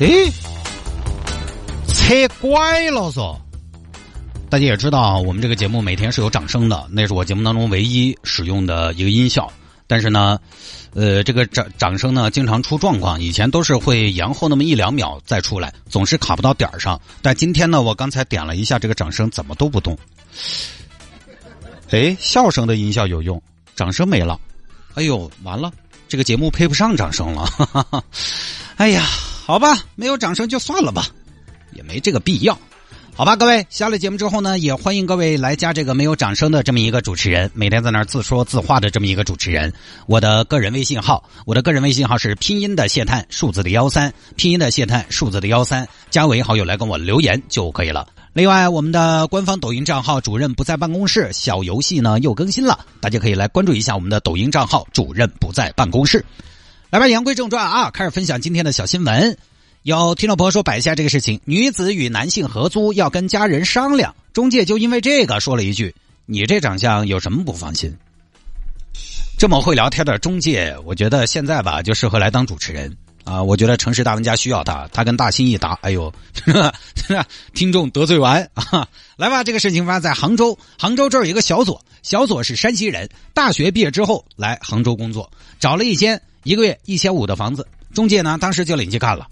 诶，扯拐了嗦！大家也知道，我们这个节目每天是有掌声的，那是我节目当中唯一使用的一个音效。但是呢，呃，这个掌掌声呢，经常出状况，以前都是会延后那么一两秒再出来，总是卡不到点儿上。但今天呢，我刚才点了一下这个掌声，怎么都不动。哎，笑声的音效有用，掌声没了。哎呦，完了，这个节目配不上掌声了。哈 哈哎呀。好吧，没有掌声就算了吧，也没这个必要。好吧，各位下了节目之后呢，也欢迎各位来加这个没有掌声的这么一个主持人，每天在那儿自说自话的这么一个主持人。我的个人微信号，我的个人微信号是拼音的谢探，数字的幺三，拼音的谢探，数字的幺三，加为好友来跟我留言就可以了。另外，我们的官方抖音账号主任不在办公室小游戏呢又更新了，大家可以来关注一下我们的抖音账号主任不在办公室。来吧，言归正传啊，开始分享今天的小新闻。有听众朋友说摆下这个事情：女子与男性合租要跟家人商量，中介就因为这个说了一句：“你这长相有什么不放心？”这么会聊天的中介，我觉得现在吧就适合来当主持人啊！我觉得城市大玩家需要他，他跟大兴一打，哎呦，听众得罪完啊！来吧，这个事情发生在杭州，杭州这儿有一个小左，小左是山西人，大学毕业之后来杭州工作，找了一间。一个月一千五的房子，中介呢当时就领去看了。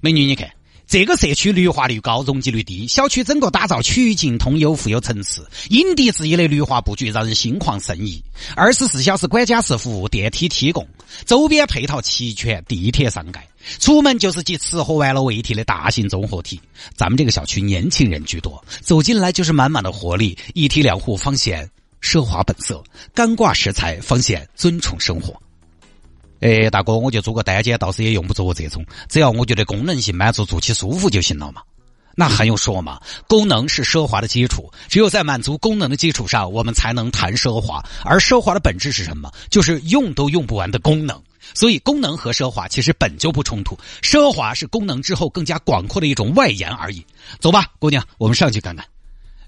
美女，你看这个社区绿化率高，容积率低，小区整个打造曲径通幽，富有层次，因地制宜的绿化布局让人心旷神怡。二十四小时管家式服务，电梯提供，周边配套齐全，地铁上盖，出门就是集吃喝玩乐为一体的大型综合体。咱们这个小区年轻人居多，走进来就是满满的活力。一梯两户方显奢华本色，干挂石材方显尊崇生活。哎，大哥，我就租个单间，倒是也用不着我这种，只要我觉得功能性满足，住起舒服就行了嘛。那还用说嘛？功能是奢华的基础，只有在满足功能的基础上，我们才能谈奢华。而奢华的本质是什么？就是用都用不完的功能。所以，功能和奢华其实本就不冲突，奢华是功能之后更加广阔的一种外延而已。走吧，姑娘，我们上去看看。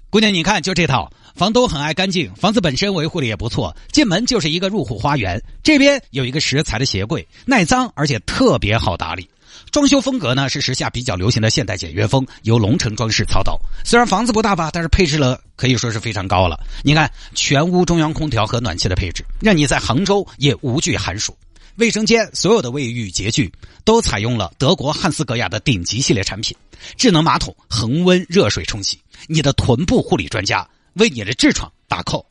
姑娘，你看，就这套。房东很爱干净，房子本身维护的也不错。进门就是一个入户花园，这边有一个石材的鞋柜，耐脏而且特别好打理。装修风格呢是时下比较流行的现代简约风，由龙城装饰操刀。虽然房子不大吧，但是配置了可以说是非常高了。你看，全屋中央空调和暖气的配置，让你在杭州也无惧寒暑。卫生间所有的卫浴洁具都采用了德国汉斯格雅的顶级系列产品，智能马桶恒温热水冲洗，你的臀部护理专家。为你的痔疮打 call，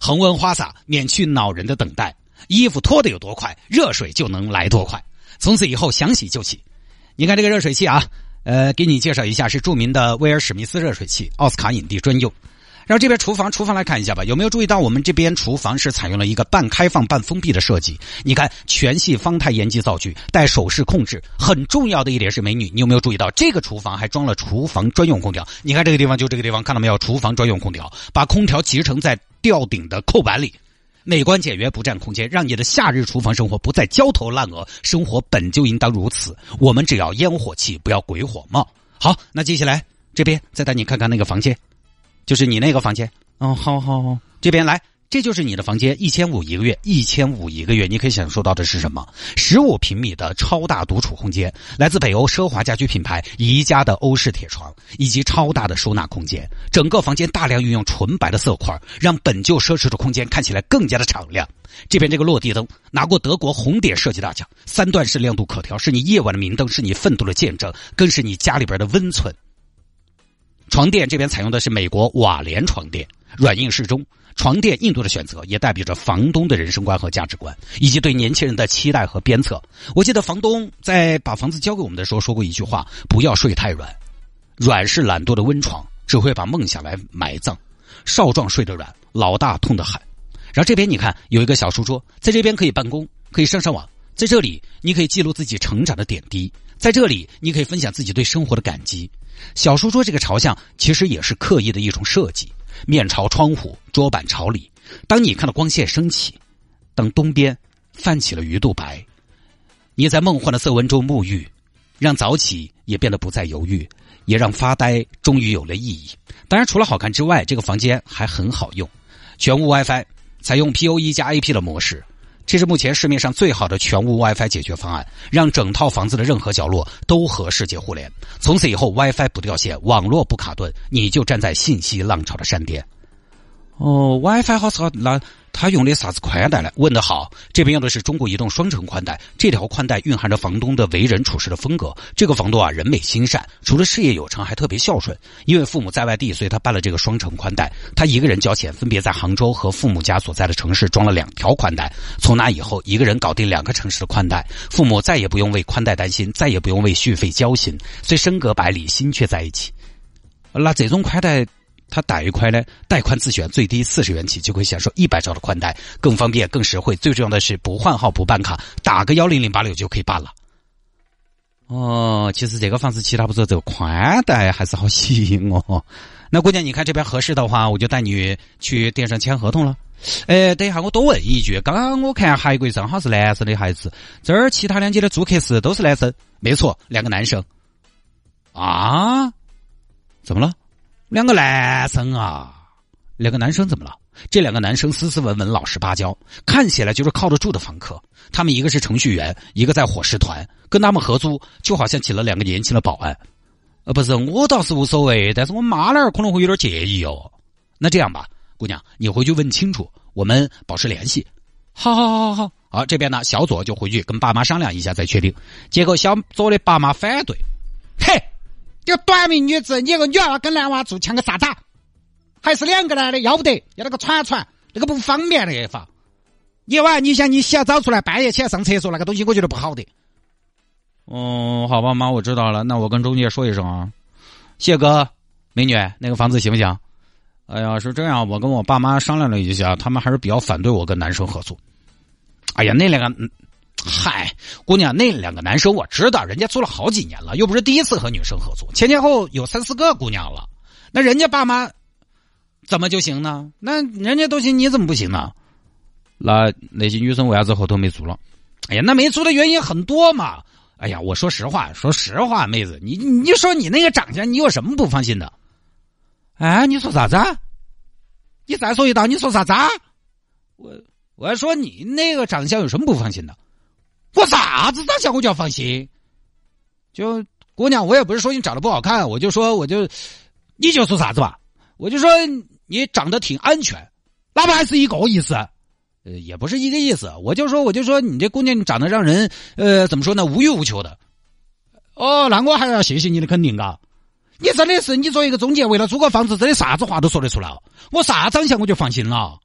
恒温花洒免去恼人的等待，衣服脱的有多快，热水就能来多快。从此以后想洗就洗。你看这个热水器啊，呃，给你介绍一下，是著名的威尔史密斯热水器，奥斯卡影帝专用。然后这边厨房，厨房来看一下吧，有没有注意到我们这边厨房是采用了一个半开放半封闭的设计？你看全系方太烟机灶具，带手势控制。很重要的一点是，美女，你有没有注意到这个厨房还装了厨房专用空调？你看这个地方，就这个地方，看到没有？厨房专用空调，把空调集成在吊顶的扣板里，美观简约，不占空间，让你的夏日厨房生活不再焦头烂额。生活本就应当如此，我们只要烟火气，不要鬼火冒。好，那接下来这边再带你看看那个房间。就是你那个房间，哦，好好好，这边来，这就是你的房间，一千五一个月，一千五一个月，你可以享受到的是什么？十五平米的超大独处空间，来自北欧奢华家居品牌宜家的欧式铁床，以及超大的收纳空间。整个房间大量运用纯白的色块，让本就奢侈的空间看起来更加的敞亮。这边这个落地灯拿过德国红点设计大奖，三段式亮度可调，是你夜晚的明灯，是你奋斗的见证，更是你家里边的温存。床垫这边采用的是美国瓦联床垫，软硬适中。床垫硬度的选择也代表着房东的人生观和价值观，以及对年轻人的期待和鞭策。我记得房东在把房子交给我们的时候说过一句话：“不要睡太软，软是懒惰的温床，只会把梦想来埋葬。少壮睡得软，老大痛得很。”然后这边你看有一个小书桌，在这边可以办公，可以上上网。在这里，你可以记录自己成长的点滴；在这里，你可以分享自己对生活的感激。小书桌，这个朝向其实也是刻意的一种设计，面朝窗户，桌板朝里。当你看到光线升起，当东边泛起了鱼肚白，你在梦幻的色温中沐浴，让早起也变得不再犹豫，也让发呆终于有了意义。当然，除了好看之外，这个房间还很好用，全屋 WiFi，采用 PoE 加 AP 的模式。这是目前市面上最好的全屋 WiFi 解决方案，让整套房子的任何角落都和世界互联。从此以后，WiFi 不掉线，网络不卡顿，你就站在信息浪潮的山巅。哦，WiFi 好操，那。他用的啥子宽带呢？问得好，这边用的是中国移动双城宽带。这条宽带蕴含着房东的为人处事的风格。这个房东啊，人美心善，除了事业有成，还特别孝顺。因为父母在外地，所以他办了这个双城宽带。他一个人交钱，分别在杭州和父母家所在的城市装了两条宽带。从那以后，一个人搞定两个城市的宽带，父母再也不用为宽带担心，再也不用为续费交心。虽身隔百里，心却在一起。那这种宽带。他贷款呢，贷款自选最低四十元起就可以享受一百兆的宽带，更方便、更实惠。最重要的是不换号、不办卡，打个幺零零八六就可以办了。哦，其实这个房子其他不说，这个宽带还是好吸引哦。那姑娘，你看这边合适的话，我就带你去店上签合同了。哎，等一下，我多问一句，刚刚我看海龟正好是男生的孩子，这儿其他两间的租客是都是男生？没错，两个男生。啊？怎么了？两个男生啊，两个男生怎么了？这两个男生斯斯文文、老实巴交，看起来就是靠得住的房客。他们一个是程序员，一个在伙食团，跟他们合租就好像请了两个年轻的保安。呃，不是，我倒是无所谓，但是我妈那儿可能会有点介意哦。那这样吧，姑娘，你回去问清楚，我们保持联系。好好好好好，这边呢，小左就回去跟爸妈商量一下再确定。结果小左的爸妈反对，这个短命女子，你个女儿跟男娃住，抢个啥子？还是两个男的，要不得，要那个传传，那个不方便的法。夜晚你想你洗澡出来，半夜起来上厕所，那个东西我觉得不好的。嗯，好吧，妈，我知道了，那我跟中介说一声啊。谢哥，美女，那个房子行不行？哎呀，是这样，我跟我爸妈商量了一下，他们还是比较反对我跟男生合租。哎呀，那两个。嗨，姑娘，那两个男生我知道，人家租了好几年了，又不是第一次和女生合租，前前后有三四个姑娘了。那人家爸妈怎么就行呢？那人家都行，你怎么不行呢？那那些女生为啥子后头没租了？哎呀，那没租的原因很多嘛。哎呀，我说实话，说实话，妹子，你你说你那个长相，你有什么不放心的？哎，你说啥子？你再说一道，你说啥子？我我说你那个长相有什么不放心的？我啥子长相我就要放心？就姑娘，我也不是说你长得不好看，我就说我就，你就说啥子吧？我就说你长得挺安全，哪怕还是一个意思，呃，也不是一个意思。我就说我就说你这姑娘长得让人呃怎么说呢？无欲无求的。哦，那我还要谢谢你的肯定嘎。你真的是你作为一个中介，为了租个房子，真的啥子话都说得出来哦。我啥长相我就放心了。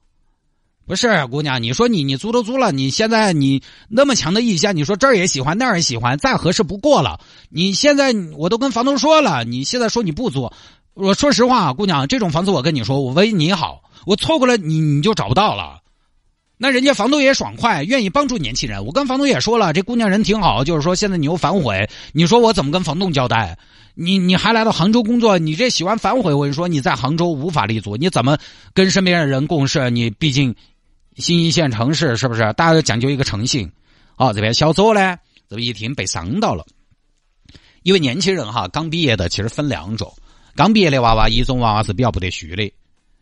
不是姑娘，你说你你租都租了，你现在你那么强的意向，你说这儿也喜欢那儿也喜欢，再合适不过了。你现在我都跟房东说了，你现在说你不租，我说实话，姑娘，这种房子我跟你说，我为你好，我错过了你你就找不到了。那人家房东也爽快，愿意帮助年轻人。我跟房东也说了，这姑娘人挺好，就是说现在你又反悔，你说我怎么跟房东交代？你你还来到杭州工作，你这喜欢反悔，我跟你说你在杭州无法立足，你怎么跟身边的人共事？你毕竟。新一线城市是不是？大家都讲究一个诚信。哦，这边小左呢，这么一听被伤到了。因为年轻人哈，刚毕业的其实分两种。刚毕业的娃娃，一种娃娃是比较不得虚的，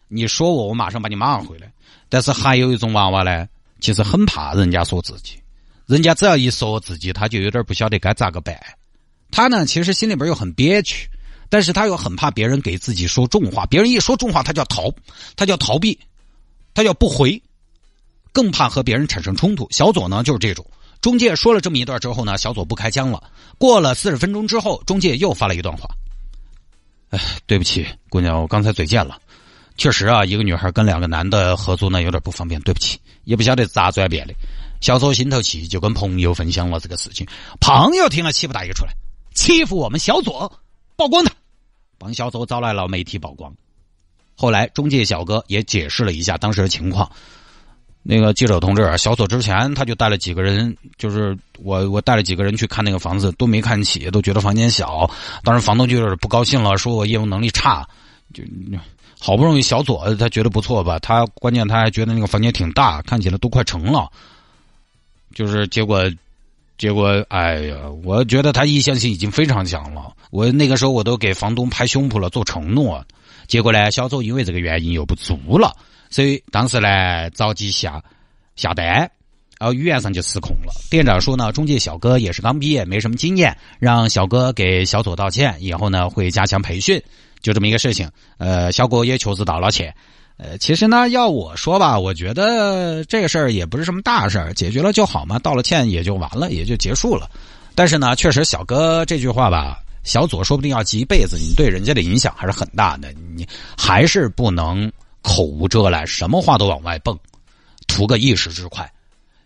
你说我，我马上把你骂回来。但是还有一种娃娃呢，其实很怕人家说自己，人家只要一说自己，他就有点不晓得该咋个办。他呢，其实心里边又很憋屈，但是他又很怕别人给自己说重话，别人一说重话，他就要逃，他就要逃避，他要不回。更怕和别人产生冲突。小左呢就是这种。中介说了这么一段之后呢，小左不开枪了。过了四十分钟之后，中介又发了一段话：“哎，对不起，姑娘，我刚才嘴贱了。确实啊，一个女孩跟两个男的合租呢，有点不方便。对不起，也不晓得咋转变的。”小左心头气，就跟朋友分享了这个事情。朋友听了气不打一个出来，欺负我们小左，曝光他，帮小左招来了媒体曝光。后来中介小哥也解释了一下当时的情况。那个记者同志小左之前他就带了几个人，就是我我带了几个人去看那个房子，都没看起，都觉得房间小。当时房东就有点不高兴了，说我业务能力差。就好不容易小左他觉得不错吧，他关键他还觉得那个房间挺大，看起来都快成了。就是结果，结果哎呀，我觉得他意向性已经非常强了。我那个时候我都给房东拍胸脯了，做承诺。结果呢，小左因为这个原因又不租了。所以当时呢，着急下下单，然后语言上就失控了。店长说呢，中介小哥也是刚毕业，没什么经验，让小哥给小左道歉，以后呢会加强培训，就这么一个事情。呃，小哥也确实道了歉。呃，其实呢，要我说吧，我觉得这个事儿也不是什么大事儿，解决了就好嘛，道了歉也就完了，也就结束了。但是呢，确实小哥这句话吧，小左说不定要记一辈子，你对人家的影响还是很大的，你还是不能。口无遮拦，什么话都往外蹦，图个一时之快。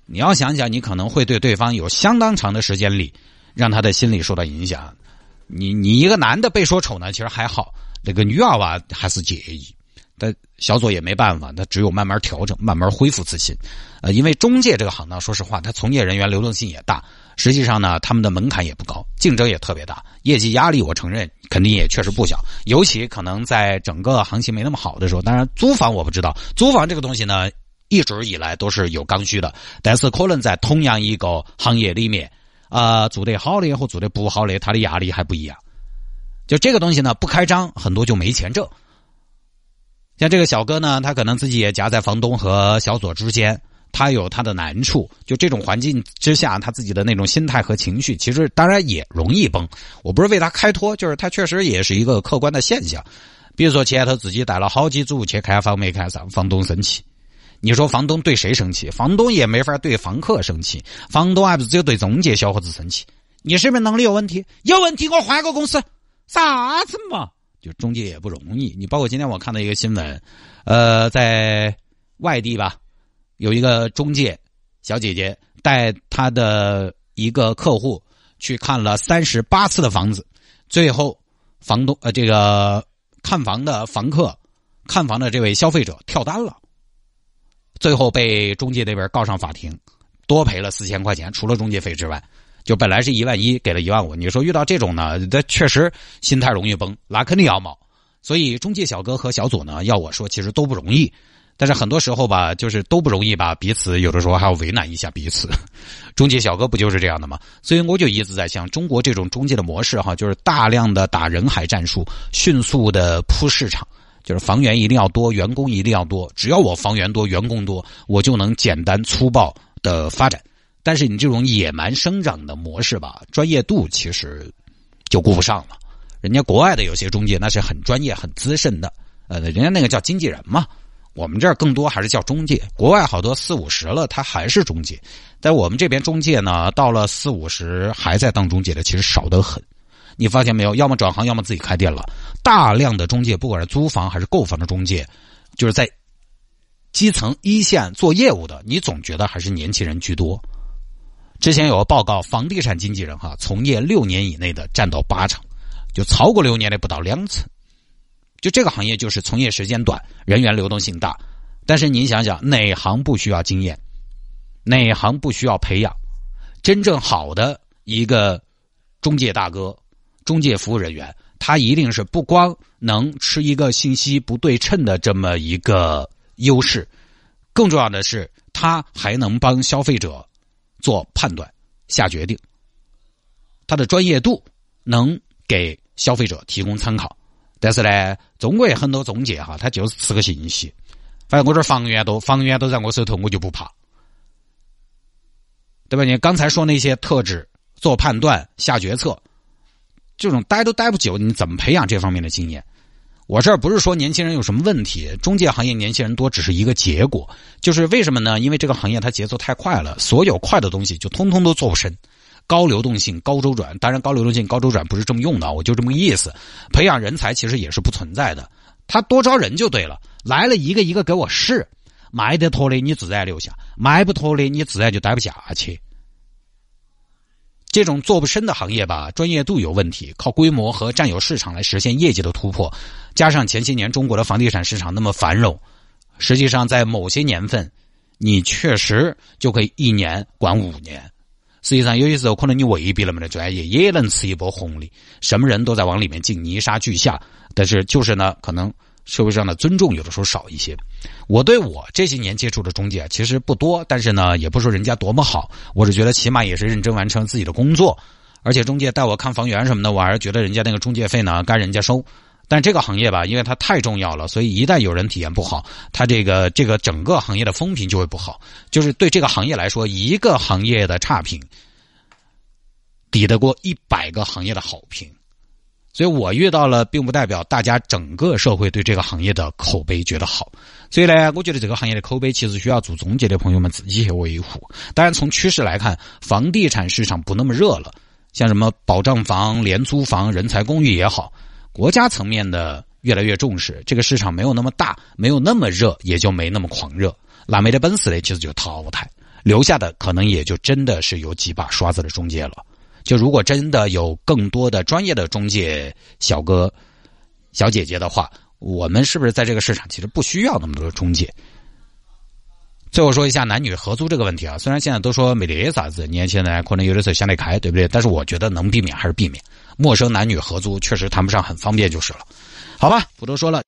你要想想，你可能会对对方有相当长的时间里，让他的心理受到影响。你你一个男的被说丑呢，其实还好，那个女娃娃还是介意。但小左也没办法，他只有慢慢调整，慢慢恢复自信。呃，因为中介这个行当，说实话，他从业人员流动性也大。实际上呢，他们的门槛也不高，竞争也特别大，业绩压力我承认肯定也确实不小。尤其可能在整个行情没那么好的时候，当然租房我不知道，租房这个东西呢，一直以来都是有刚需的。但是可能在同样一个行业里面，啊，做得好的和做得不好的，他的压力还不一样。就这个东西呢，不开张，很多就没钱挣。像这个小哥呢，他可能自己也夹在房东和小左之间。他有他的难处，就这种环境之下，他自己的那种心态和情绪，其实当然也容易崩。我不是为他开脱，就是他确实也是一个客观的现象。比如说前头自己带了好几组去看房没看上，房东生气。你说房东对谁生气？房东也没法对房客生气，房东还不是只有对中介小伙子生气？你是不是能力有问题？有问题给，我换个公司。啥子嘛？就中介也不容易。你包括今天我看到一个新闻，呃，在外地吧。有一个中介小姐姐带她的一个客户去看了三十八次的房子，最后房东呃这个看房的房客看房的这位消费者跳单了，最后被中介那边告上法庭，多赔了四千块钱，除了中介费之外，就本来是一万一给了一万五。你说遇到这种呢，这确实心态容易崩，那肯定要冒。所以中介小哥和小左呢，要我说其实都不容易。但是很多时候吧，就是都不容易吧，彼此有的时候还要为难一下彼此。中介小哥不就是这样的吗？所以我就一直在想，中国这种中介的模式哈，就是大量的打人海战术，迅速的铺市场，就是房源一定要多，员工一定要多。只要我房源多，员工多，我就能简单粗暴的发展。但是你这种野蛮生长的模式吧，专业度其实就顾不上了。人家国外的有些中介那是很专业、很资深的，呃，人家那个叫经纪人嘛。我们这儿更多还是叫中介，国外好多四五十了，他还是中介。在我们这边中介呢，到了四五十还在当中介的，其实少得很。你发现没有？要么转行，要么自己开店了。大量的中介，不管是租房还是购房的中介，就是在基层一线做业务的，你总觉得还是年轻人居多。之前有个报告，房地产经纪人哈，从业六年以内的占到八成，就超过六年的不到两成。就这个行业就是从业时间短，人员流动性大，但是您想想哪行不需要经验，哪行不需要培养？真正好的一个中介大哥、中介服务人员，他一定是不光能吃一个信息不对称的这么一个优势，更重要的是他还能帮消费者做判断、下决定，他的专业度能给消费者提供参考。但是呢，中国很多中介哈，他就是吃个信息，反正我这房源多，房源都在我手头，我就不怕，对吧？你刚才说那些特质，做判断、下决策，这种待都待不久，你怎么培养这方面的经验？我这儿不是说年轻人有什么问题，中介行业年轻人多只是一个结果，就是为什么呢？因为这个行业它节奏太快了，所有快的东西就通通都做不深。高流动性、高周转，当然高流动性、高周转不是这么用的，我就这么个意思。培养人才其实也是不存在的，他多招人就对了。来了一个一个给我试，卖得脱的你自然留下，卖不脱的你自然就待不下去。这种做不深的行业吧，专业度有问题，靠规模和占有市场来实现业绩的突破，加上前些年中国的房地产市场那么繁荣，实际上在某些年份，你确实就可以一年管五年。实际上，有些时候可能你未必那么的专业，也能吃一波红利。什么人都在往里面进，泥沙俱下。但是就是呢，可能社会上的尊重有的时候少一些。我对我这些年接触的中介其实不多，但是呢，也不说人家多么好，我是觉得起码也是认真完成自己的工作。而且中介带我看房源什么的，我还是觉得人家那个中介费呢该人家收。但这个行业吧，因为它太重要了，所以一旦有人体验不好，它这个这个整个行业的风评就会不好。就是对这个行业来说，一个行业的差评抵得过一百个行业的好评。所以我遇到了，并不代表大家整个社会对这个行业的口碑觉得好。所以呢，我觉得这个行业的口碑其实需要做中介的朋友们自己去维护。当然，从趋势来看，房地产市场不那么热了，像什么保障房、廉租房、人才公寓也好。国家层面的越来越重视，这个市场没有那么大，没有那么热，也就没那么狂热。那没得本事的，其实就淘汰，留下的可能也就真的是有几把刷子的中介了。就如果真的有更多的专业的中介小哥、小姐姐的话，我们是不是在这个市场其实不需要那么多的中介？最后说一下男女合租这个问题啊，虽然现在都说没得啥子，年轻人可能有的时候想得开，对不对？但是我觉得能避免还是避免。陌生男女合租确实谈不上很方便就是了，好吧，不多说了。